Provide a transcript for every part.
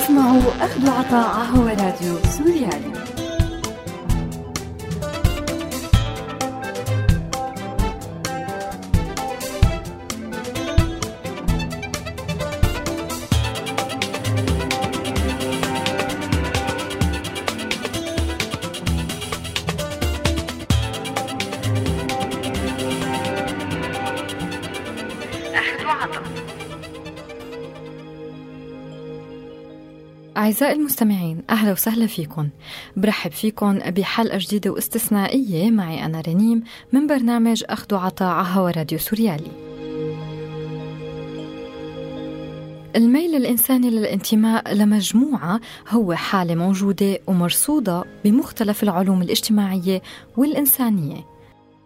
تسمعوا أخذ وعطاء هو راديو سوريالي. أعزائي المستمعين أهلا وسهلا فيكم. برحب فيكم بحلقة جديدة واستثنائية معي أنا رنيم من برنامج أخذ وعطاء على راديو سوريالي. الميل الإنساني للانتماء لمجموعة هو حالة موجودة ومرصودة بمختلف العلوم الاجتماعية والإنسانية.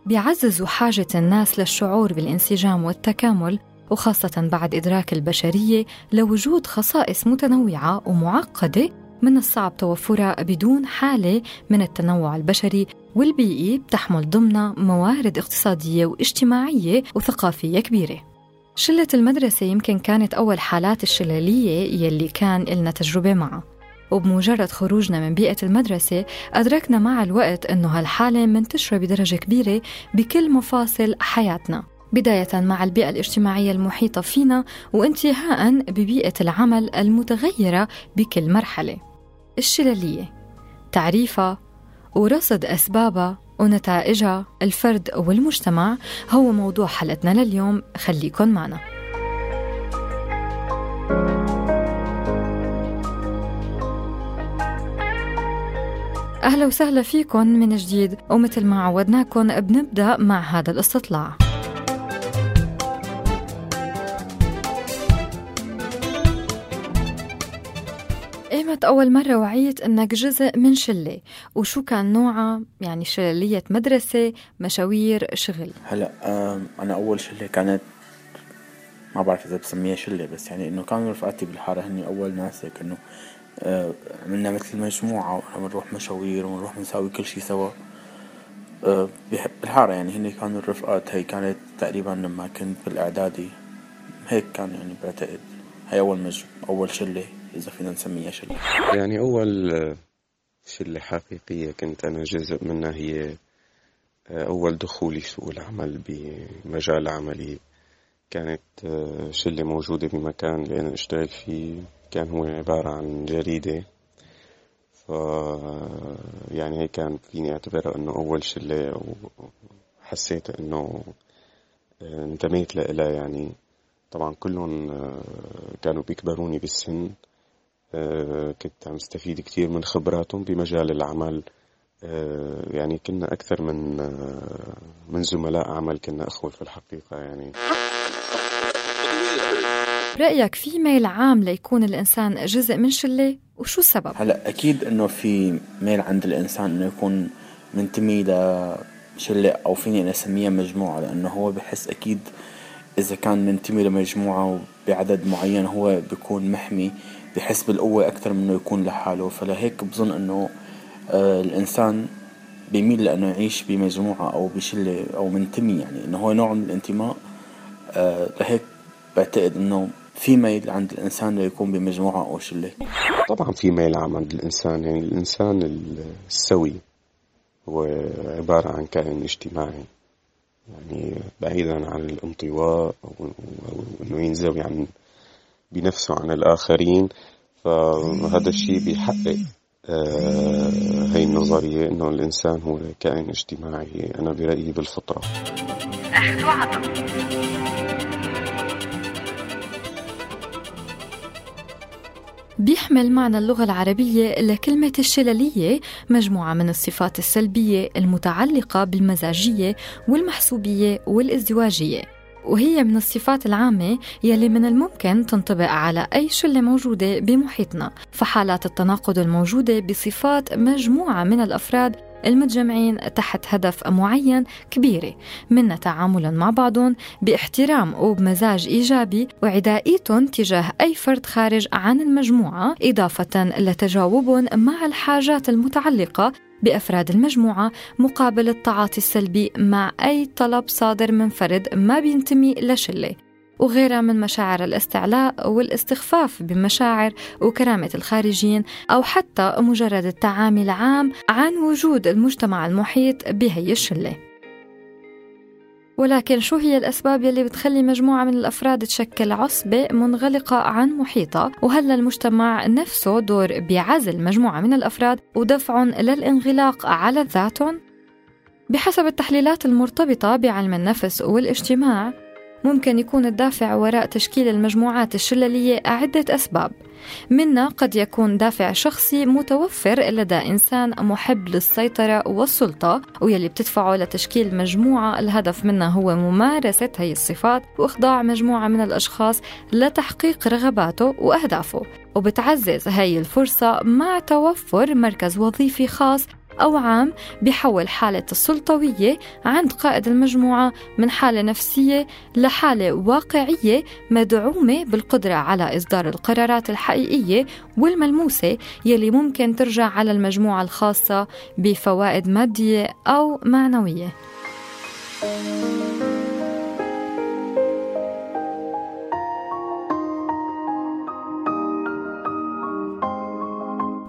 بيعزز حاجة الناس للشعور بالانسجام والتكامل وخاصة بعد إدراك البشرية لوجود خصائص متنوعة ومعقدة من الصعب توفرها بدون حالة من التنوع البشري والبيئي بتحمل ضمنها موارد اقتصادية واجتماعية وثقافية كبيرة. شلة المدرسة يمكن كانت أول حالات الشلالية يلي كان إلنا تجربة معها. وبمجرد خروجنا من بيئة المدرسة أدركنا مع الوقت أنه هالحالة منتشرة بدرجة كبيرة بكل مفاصل حياتنا. بداية مع البيئة الاجتماعية المحيطة فينا وانتهاء ببيئة العمل المتغيرة بكل مرحلة. الشلالية تعريفها ورصد أسبابها ونتائجها الفرد والمجتمع هو موضوع حلقتنا لليوم خليكن معنا. أهلا وسهلا فيكم من جديد ومثل ما عودناكم بنبدأ مع هذا الاستطلاع أول مرة وعيت إنك جزء من شلة. وشو كان نوعها يعني شلالية مدرسة مشاوير شغل. هلأ أنا أول شلة كانت ما بعرف إذا بسميها شلة بس يعني إنه كانوا رفقاتي بالحارة هني أول ناس هيك إنه عملنا مثل مجموعة ونروح مشاوير ونروح نساوي كل شي سوا. بالحارة يعني هني كانوا الرفقات هي كانت تقريبا لما كنت بالإعدادي هيك كان يعني بعتقد. هي أول مج... أول شلة. إذا فينا نسميها شلة يعني أول شلة حقيقية كنت أنا جزء منها هي أول دخولي سوق العمل بمجال عملي. كانت شلة موجودة بمكان اللي أنا اشتغل فيه كان هو عبارة عن جريدة. ف يعني هي كان فيني أعتبرها إنه أول شلة وحسيت إنه انتميت لها يعني. طبعا كلهم كانوا بيكبروني بالسن. آه، كنت عم استفيد كثير من خبراتهم بمجال العمل. آه، يعني كنا أكثر من آه، من زملاء عمل كنا أخوة في الحقيقة يعني. برأيك في ميل عام ليكون الإنسان جزء من شلة؟ وشو السبب؟ هلا أكيد إنه في ميل عند الإنسان إنه يكون منتمي لشلة أو فيني أنا أسميها مجموعة لأنه هو بحس أكيد إذا كان منتمي لمجموعة بعدد معين هو بيكون محمي بحس بالقوة أكثر من إنه يكون لحاله. فلهيك بظن إنه آه الإنسان بيميل لأنه يعيش بمجموعة أو بشلة أو منتمي يعني. إنه هو نوع من الانتماء آه لهيك بعتقد إنه في ميل عند الإنسان ليكون بمجموعة أو شلة. طبعا في ميل عام عند الإنسان. يعني الإنسان السوي هو عبارة عن كائن اجتماعي. يعني بعيدا عن الانطواء أو إنه ينزوي عن بنفسه عن الآخرين فهذا الشيء بيحقق آه هي النظرية إنه الإنسان هو كائن اجتماعي. أنا برأيي بالفطرة. بيحمل معنى اللغة العربية لكلمة الشللية مجموعة من الصفات السلبية المتعلقة بالمزاجية والمحسوبية والازدواجية. وهي من الصفات العامة يلي من الممكن تنطبق على أي شلة موجودة بمحيطنا. فحالات التناقض الموجودة بصفات مجموعة من الأفراد المتجمعين تحت هدف معين كبيرة من تعاملا مع بعضهم باحترام وبمزاج إيجابي وعدائيتهم تجاه أي فرد خارج عن المجموعة إضافة لتجاوبهم مع الحاجات المتعلقة بأفراد المجموعة مقابل التعاطي السلبي مع أي طلب صادر من فرد ما بينتمي لشلة. وغيرها من مشاعر الاستعلاء والاستخفاف بمشاعر وكرامة الخارجين أو حتى مجرد التعامل عام عن وجود المجتمع المحيط بهي الشلة ولكن شو هي الأسباب يلي بتخلي مجموعة من الأفراد تشكل عصبة منغلقة عن محيطها وهل للمجتمع نفسه دور بعزل مجموعة من الأفراد ودفعهم للانغلاق على ذاتهم؟ بحسب التحليلات المرتبطة بعلم النفس والاجتماع ممكن يكون الدافع وراء تشكيل المجموعات الشللية عدة أسباب. منها قد يكون دافع شخصي متوفر لدى إنسان محب للسيطرة والسلطة ويلي بتدفعه لتشكيل مجموعة الهدف منها هو ممارسة هي الصفات وإخضاع مجموعة من الأشخاص لتحقيق رغباته وأهدافه. وبتعزز هي الفرصة مع توفر مركز وظيفي خاص أو عام بحول حالة السلطوية عند قائد المجموعة من حالة نفسية لحالة واقعية مدعومة بالقدرة على إصدار القرارات الحقيقية والملموسة يلي ممكن ترجع على المجموعة الخاصة بفوائد مادية أو معنوية.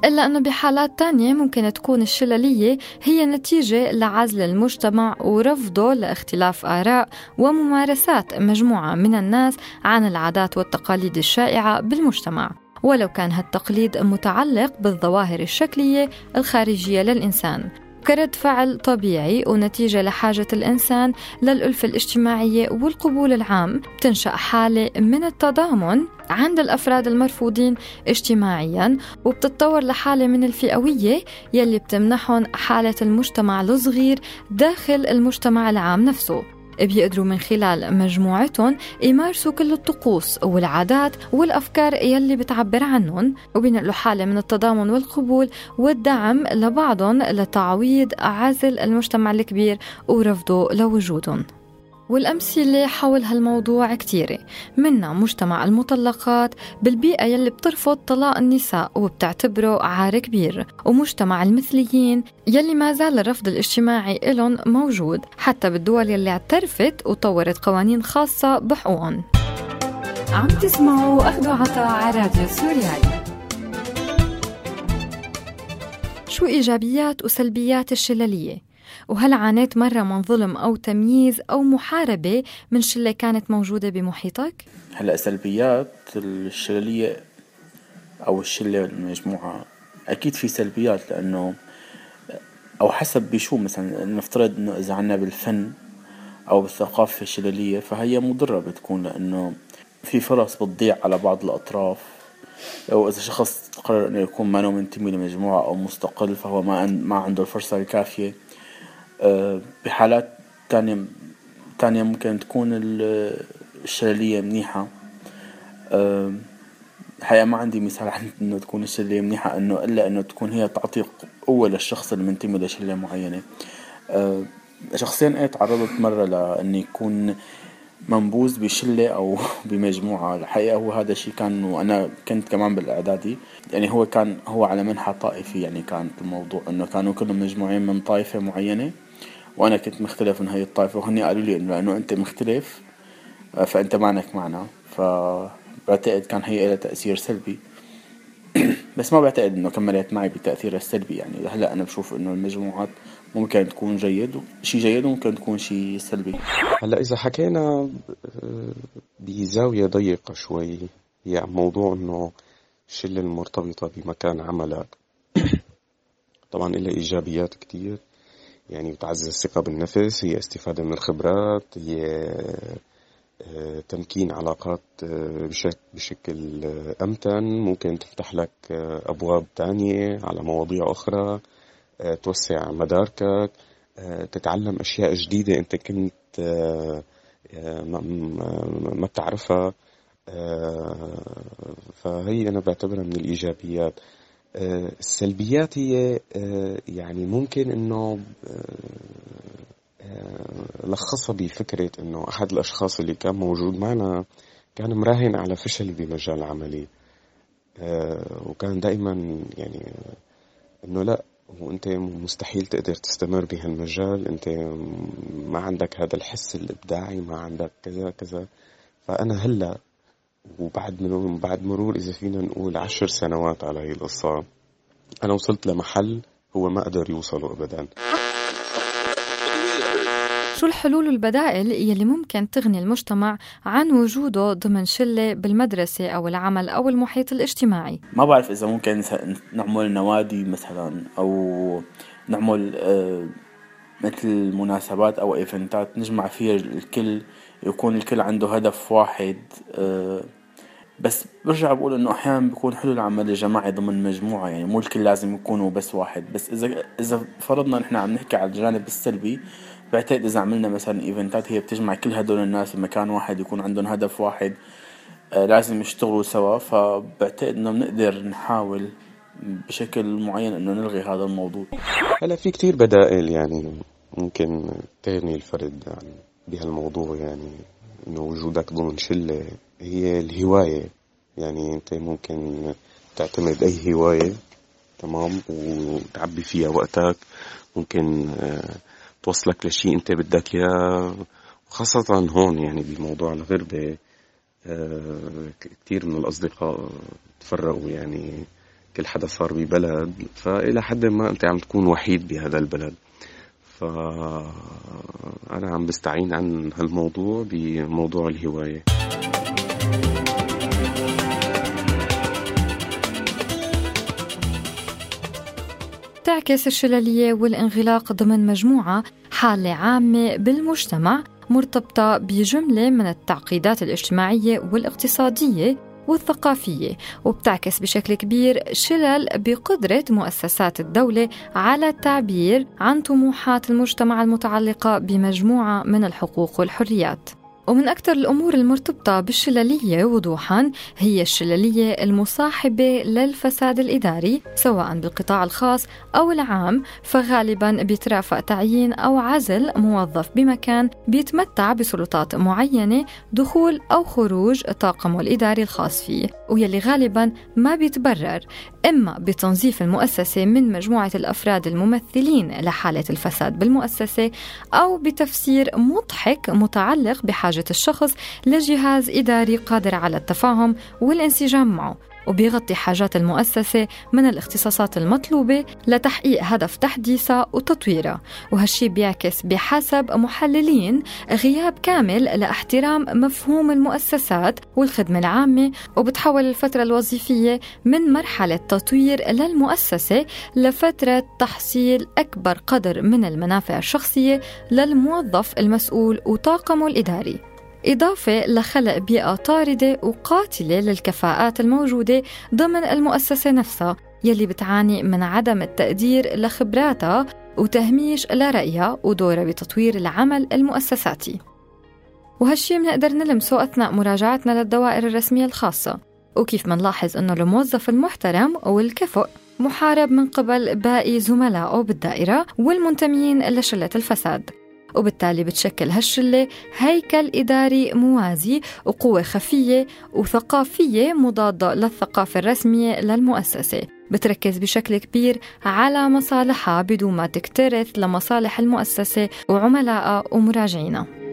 إلا أنه بحالات تانية ممكن تكون الشللية هي نتيجة لعزل المجتمع ورفضه لاختلاف آراء وممارسات مجموعة من الناس عن العادات والتقاليد الشائعة بالمجتمع. ولو كان هالتقليد متعلق بالظواهر الشكلية الخارجية للإنسان. كرد فعل طبيعي ونتيجة لحاجة الإنسان للألفة الاجتماعية والقبول العام تنشأ حالة من التضامن عند الأفراد المرفوضين اجتماعيا وبتتطور لحالة من الفئوية يلي بتمنحهم حالة المجتمع الصغير داخل المجتمع العام نفسه. بيقدروا من خلال مجموعتهم يمارسوا كل الطقوس والعادات والأفكار يلي بتعبر عنهم وبينقلوا حالة من التضامن والقبول والدعم لبعضهم لتعويض عزل المجتمع الكبير ورفضه لوجودهم. والأمثلة حول هالموضوع كتيرة منها مجتمع المطلقات بالبيئة يلي بترفض طلاق النساء وبتعتبره عار كبير ومجتمع المثليين يلي ما زال الرفض الاجتماعي إلهم موجود حتى بالدول يلي اعترفت وطورت قوانين خاصة بحقوقهم عم تسمعوا أخذوا عطاء على راديو سوريالي شو إيجابيات وسلبيات الشللية؟ وهل عانيت مرة من ظلم أو تمييز أو محاربة من شلة كانت موجودة بمحيطك؟ هلأ سلبيات الشللية أو الشلة المجموعة أكيد في سلبيات لأنه أو حسب بشو مثلا نفترض إنه إذا عنا بالفن أو بالثقافة الشللية فهي مضرة بتكون لأنه في فرص بتضيع على بعض الأطراف أو إذا شخص قرر إنه يكون ما منتمي لمجموعة أو مستقل فهو ما ما عنده الفرصة الكافية بحالات تانية تانية ممكن تكون الشلالية منيحة. آه، الحقيقة ما عندي مثال عن إنه تكون الشلالية منيحة إنه إلا إنه تكون هي تعطي قوة للشخص اللي منتمي لشلة معينة. آه، شخصيا إيه تعرضت مرة لإني يكون منبوذ بشلة أو بمجموعة. الحقيقة هو هذا الشيء كان وأنا كنت كمان بالإعدادي يعني هو كان هو على منحى طائفي يعني كان الموضوع إنه كانوا كلهم مجموعين من طائفة معينة. وأنا كنت مختلف من هاي الطائفة وهني قالوا لي إنه لأنه أنت مختلف آه، فأنت معنك معنا. فبعتقد كان هي لها تأثير سلبي. بس ما بعتقد إنه كملت معي بتأثيرها السلبي يعني. هلأ أنا بشوف إنه المجموعات ممكن تكون جيد شيء جيد وممكن تكون شيء سلبي. هلأ إذا حكينا آه، بزاوية ضيقة شوي. هي عن موضوع إنه الشلة المرتبطة بمكان عملك. طبعا لها إيجابيات كتير. يعني بتعزز الثقة بالنفس هي استفادة من الخبرات هي آه، تمكين علاقات آه، بشكل أمتن. ممكن تفتح لك آه، أبواب تانية على مواضيع أخرى توسع مداركك تتعلم أشياء جديدة أنت كنت ما بتعرفها. فهي أنا بعتبرها من الإيجابيات. السلبيات هي آه، يعني ممكن إنه آه، لخصها بفكرة إنه أحد الأشخاص اللي كان موجود معنا كان مراهن على فشلي بمجال عملي. آه، وكان دائما يعني إنه لا وإنت مستحيل تقدر تستمر بهالمجال إنت ما عندك هذا الحس الإبداعي ما عندك كذا كذا. فأنا هلأ وبعد من بعد مرور إذا فينا نقول عشر سنوات على هي القصة أنا وصلت لمحل هو ما قدر يوصله أبدا. شو الحلول والبدائل يلي ممكن تغني المجتمع عن وجوده ضمن شلة بالمدرسة أو العمل أو المحيط الاجتماعي؟ ما بعرف إذا ممكن نعمل نوادي مثلا أو نعمل آه، مثل مناسبات أو إيفنتات نجمع فيها الكل يكون الكل عنده هدف واحد آه، بس برجع بقول إنه أحيانا بيكون حلو العمل الجماعي ضمن مجموعة يعني مو الكل لازم يكونوا بس واحد. بس اذا إذا فرضنا نحن عم نحكي على الجانب السلبي بعتقد إذا عملنا مثلا إيفنتات هي بتجمع كل هدول الناس بمكان واحد يكون عندهم هدف واحد آه لازم يشتغلوا سوا. فبعتقد إنه بنقدر نحاول بشكل معين إنه نلغي هذا الموضوع. هلا في كتير بدائل يعني ممكن تغني الفرد عن بهالموضوع يعني إنه وجودك ضمن شلة هي الهواية. يعني أنت ممكن تعتمد أي هواية تمام وتعبي فيها وقتك. ممكن آه، توصلك لشيء أنت بدك إياه. وخاصة هون يعني بموضوع الغربة آه، كثير من الأصدقاء تفرقوا يعني كل حدا صار ببلد. فإلى حد ما أنت عم تكون وحيد بهذا البلد. فأنا عم بستعين عن هالموضوع بموضوع الهواية. تعكس الشلالية والانغلاق ضمن مجموعة حالة عامة بالمجتمع مرتبطة بجملة من التعقيدات الاجتماعية والاقتصادية والثقافية وبتعكس بشكل كبير شلل بقدرة مؤسسات الدولة على التعبير عن طموحات المجتمع المتعلقة بمجموعة من الحقوق والحريات. ومن أكثر الأمور المرتبطة بالشلالية وضوحا هي الشلالية المصاحبة للفساد الإداري سواء بالقطاع الخاص أو العام فغالبا بيترافق تعيين أو عزل موظف بمكان بيتمتع بسلطات معينة دخول أو خروج طاقمه الإداري الخاص فيه ويلي غالبا ما بيتبرر إما بتنظيف المؤسسة من مجموعة الأفراد الممثلين لحالة الفساد بالمؤسسة أو بتفسير مضحك متعلق بحاجة الشخص لجهاز إداري قادر على التفاهم والانسجام معه. وبيغطي حاجات المؤسسة من الاختصاصات المطلوبة لتحقيق هدف تحديثها وتطويرها وهالشي بيعكس بحسب محللين غياب كامل لاحترام مفهوم المؤسسات والخدمة العامة وبتحول الفترة الوظيفية من مرحلة تطوير للمؤسسة لفترة تحصيل أكبر قدر من المنافع الشخصية للموظف المسؤول وطاقمه الإداري. إضافة لخلق بيئة طاردة وقاتلة للكفاءات الموجودة ضمن المؤسسة نفسها يلي بتعاني من عدم التقدير لخبراتها وتهميش لرأيها ودورها بتطوير العمل المؤسساتي. وهالشي بنقدر نلمسه أثناء مراجعتنا للدوائر الرسمية الخاصة. وكيف منلاحظ أنه الموظف المحترم والكفؤ محارب من قبل باقي زملائه بالدائرة والمنتمين لشلة الفساد. وبالتالي بتشكل هالشلة هيكل إداري موازي وقوة خفية وثقافية مضادة للثقافة الرسمية للمؤسسة. بتركز بشكل كبير على مصالحها بدون ما تكترث لمصالح المؤسسة وعملائها ومراجعينها.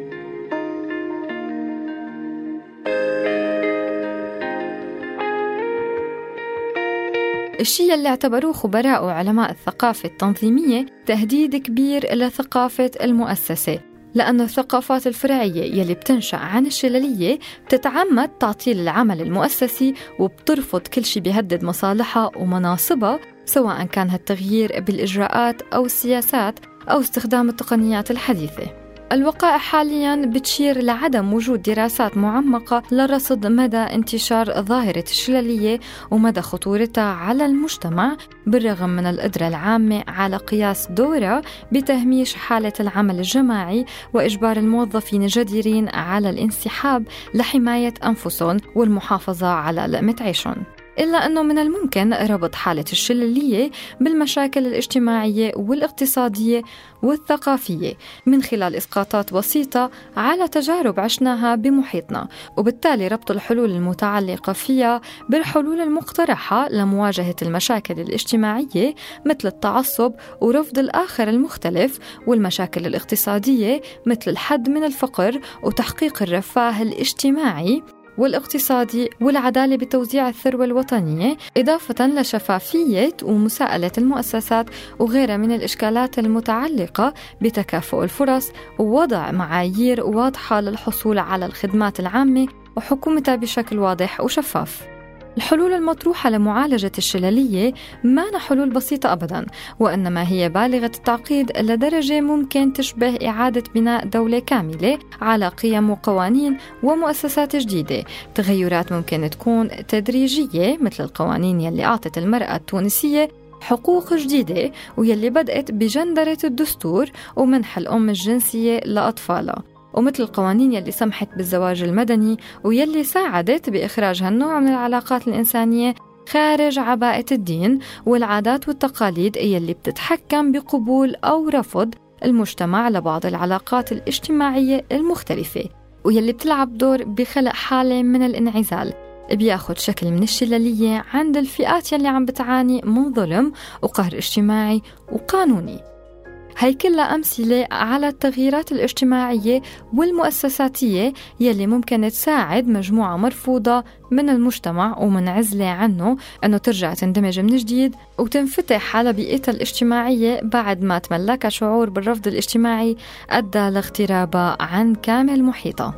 الشيء اللي اعتبروه خبراء وعلماء الثقافة التنظيمية تهديد كبير لثقافة المؤسسة لأن الثقافات الفرعية يلي بتنشأ عن الشللية بتتعمد تعطيل العمل المؤسسي وبترفض كل شيء بيهدد مصالحها ومناصبها سواء كان هالتغيير بالإجراءات أو السياسات أو استخدام التقنيات الحديثة. الوقائع حاليا بتشير لعدم وجود دراسات معمقة لرصد مدى انتشار ظاهرة الشللية ومدى خطورتها على المجتمع بالرغم من القدرة العامة على قياس دورها بتهميش حالة العمل الجماعي وإجبار الموظفين الجديرين على الانسحاب لحماية أنفسهم والمحافظة على لقمة عيشهم. إلا أنه من الممكن ربط حالة الشللية بالمشاكل الاجتماعية والاقتصادية والثقافية من خلال إسقاطات بسيطة على تجارب عشناها بمحيطنا وبالتالي ربط الحلول المتعلقة فيها بالحلول المقترحة لمواجهة المشاكل الاجتماعية مثل التعصب ورفض الآخر المختلف والمشاكل الاقتصادية مثل الحد من الفقر وتحقيق الرفاه الاجتماعي. والاقتصادي والعدالة بتوزيع الثروة الوطنية إضافة لشفافية ومساءلة المؤسسات وغيرها من الإشكالات المتعلقة بتكافؤ الفرص ووضع معايير واضحة للحصول على الخدمات العامة وحكومتها بشكل واضح وشفاف. الحلول المطروحة لمعالجة الشللية ما حلول بسيطة أبدا وإنما هي بالغة التعقيد لدرجة ممكن تشبه إعادة بناء دولة كاملة على قيم وقوانين ومؤسسات جديدة. تغيرات ممكن تكون تدريجية مثل القوانين يلي أعطت المرأة التونسية حقوق جديدة ويلي بدأت بجندرة الدستور ومنح الأم الجنسية لأطفالها. ومثل القوانين يلي سمحت بالزواج المدني ويلي ساعدت بإخراج هالنوع من العلاقات الإنسانية خارج عباءة الدين والعادات والتقاليد يلي بتتحكم بقبول أو رفض المجتمع لبعض العلاقات الاجتماعية المختلفة ويلي بتلعب دور بخلق حالة من الانعزال بياخد شكل من الشلالية عند الفئات يلي عم بتعاني من ظلم وقهر اجتماعي وقانوني. هي كلها أمثلة على التغييرات الاجتماعية والمؤسساتية يلي ممكن تساعد مجموعة مرفوضة من المجتمع ومنعزلة عنه أنه ترجع تندمج من جديد وتنفتح على بيئتها الاجتماعية بعد ما تملكها شعور بالرفض الاجتماعي أدى لاغترابها عن كامل محيطها.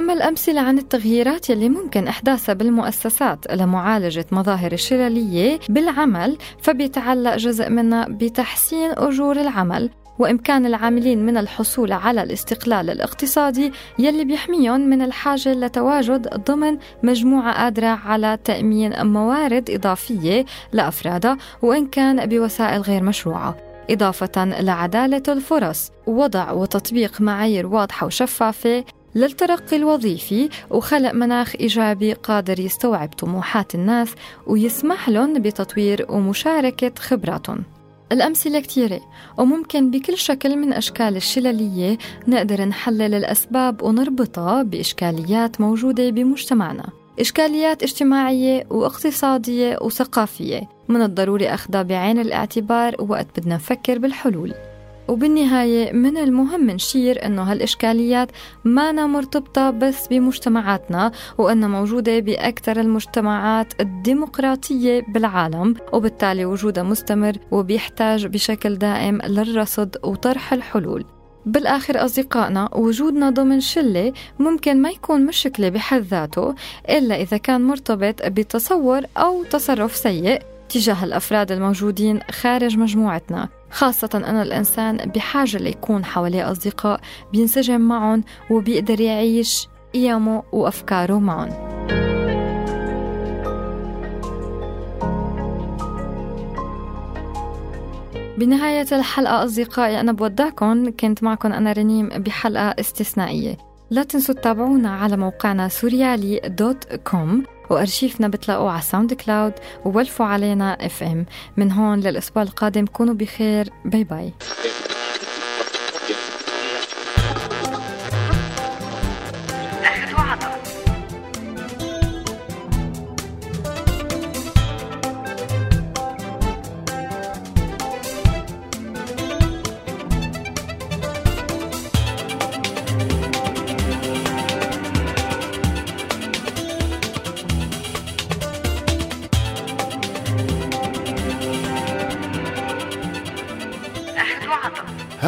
أما الأمثلة عن التغييرات يلي ممكن إحداثها بالمؤسسات لمعالجة مظاهر الشلالية بالعمل فبيتعلق جزء منها بتحسين أجور العمل وإمكان العاملين من الحصول على الاستقلال الاقتصادي يلي بيحميهم من الحاجة لتواجد ضمن مجموعة قادرة على تأمين موارد إضافية لأفرادها وإن كان بوسائل غير مشروعة. إضافة لعدالة الفرص ووضع وتطبيق معايير واضحة وشفافة للترقي الوظيفي وخلق مناخ إيجابي قادر يستوعب طموحات الناس ويسمح لهم بتطوير ومشاركة خبراتهم. الأمثلة كثيرة وممكن بكل شكل من أشكال الشللية نقدر نحلل الأسباب ونربطها بإشكاليات موجودة بمجتمعنا. إشكاليات اجتماعية واقتصادية وثقافية من الضروري أخذها بعين الاعتبار وقت بدنا نفكر بالحلول. وبالنهاية من المهم نشير أنه هالإشكاليات ما مرتبطة بس بمجتمعاتنا وأنها موجودة بأكثر المجتمعات الديمقراطية بالعالم وبالتالي وجودها مستمر وبيحتاج بشكل دائم للرصد وطرح الحلول. بالآخر أصدقائنا وجودنا ضمن شلة ممكن ما يكون مشكلة بحد ذاته إلا إذا كان مرتبط بتصور أو تصرف سيء تجاه الأفراد الموجودين خارج مجموعتنا. خاصة أن الإنسان بحاجة ليكون حواليه أصدقاء بينسجم معهم وبيقدر يعيش قيمه وأفكاره معهم. بنهاية الحلقة أصدقائي أنا بودعكم. كنت معكم أنا رنيم بحلقة استثنائية. لا تنسوا تتابعونا على موقعنا سوريالي dot com. وأرشيفنا بتلاقوه على ساوند كلاود وولفوا علينا FM من هون للأسبوع القادم كونوا بخير. bye bye